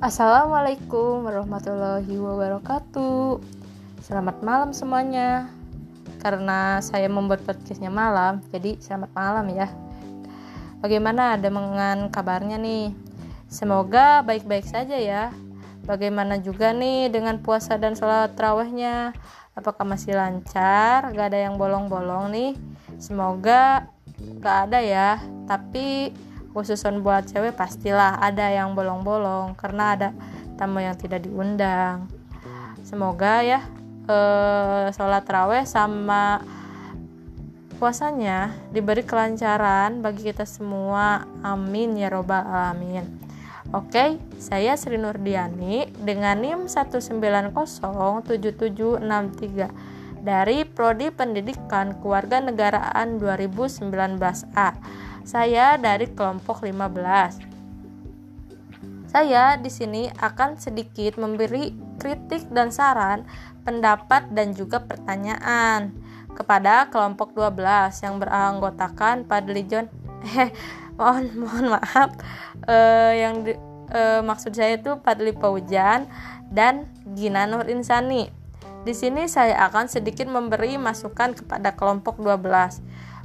Assalamualaikum warahmatullahi wabarakatuh. Selamat malam semuanya. Karena saya membuat podcastnya malam Jadi selamat malam ya. Bagaimana dengan kabarnya nih? Semoga baik-baik saja ya. Bagaimana juga nih dengan puasa dan sholat terawihnya Apakah masih lancar? Gak ada yang bolong-bolong nih? Semoga gak ada ya. Tapi khususon buat cewek pastilah ada yang bolong-bolong karena ada tamu yang tidak diundang. Semoga ya eh, sholat raweh sama puasanya diberi kelancaran bagi kita semua. Amin ya robbal alamin. Oke, saya Sri Nurdiani dengan NIM 1907763 dari Prodi Pendidikan Kewarganegaraan 2019A saya dari kelompok 15. Saya di sini akan sedikit memberi kritik dan saran, pendapat dan juga pertanyaan kepada kelompok 12 yang beranggotakan Padli John eh mohon mohon maaf eh, yang di, eh, maksud saya itu Padli Paujan dan Gina Nur Insani. Di sini saya akan sedikit memberi masukan kepada kelompok 12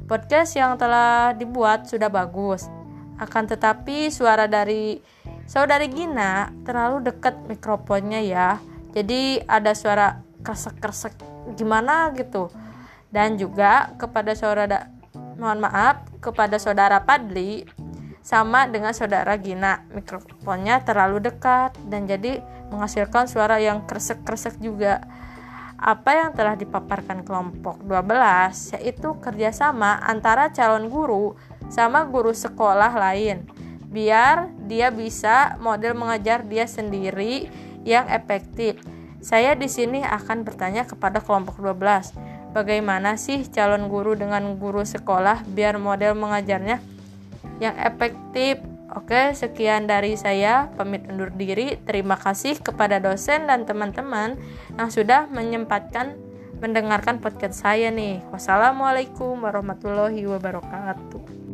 Podcast yang telah dibuat sudah bagus. Akan tetapi suara dari saudari Gina terlalu dekat mikrofonnya ya. Jadi ada suara kresek-kresek gimana gitu. Dan juga kepada saudara mohon maaf kepada saudara Padli sama dengan saudara Gina mikrofonnya terlalu dekat dan jadi menghasilkan suara yang kresek-kresek juga apa yang telah dipaparkan kelompok 12 yaitu kerjasama antara calon guru sama guru sekolah lain biar dia bisa model mengajar dia sendiri yang efektif. Saya di sini akan bertanya kepada kelompok 12. Bagaimana sih calon guru dengan guru sekolah biar model mengajarnya yang efektif Oke, sekian dari saya. Pamit undur diri. Terima kasih kepada dosen dan teman-teman yang sudah menyempatkan mendengarkan podcast saya nih. Wassalamualaikum warahmatullahi wabarakatuh.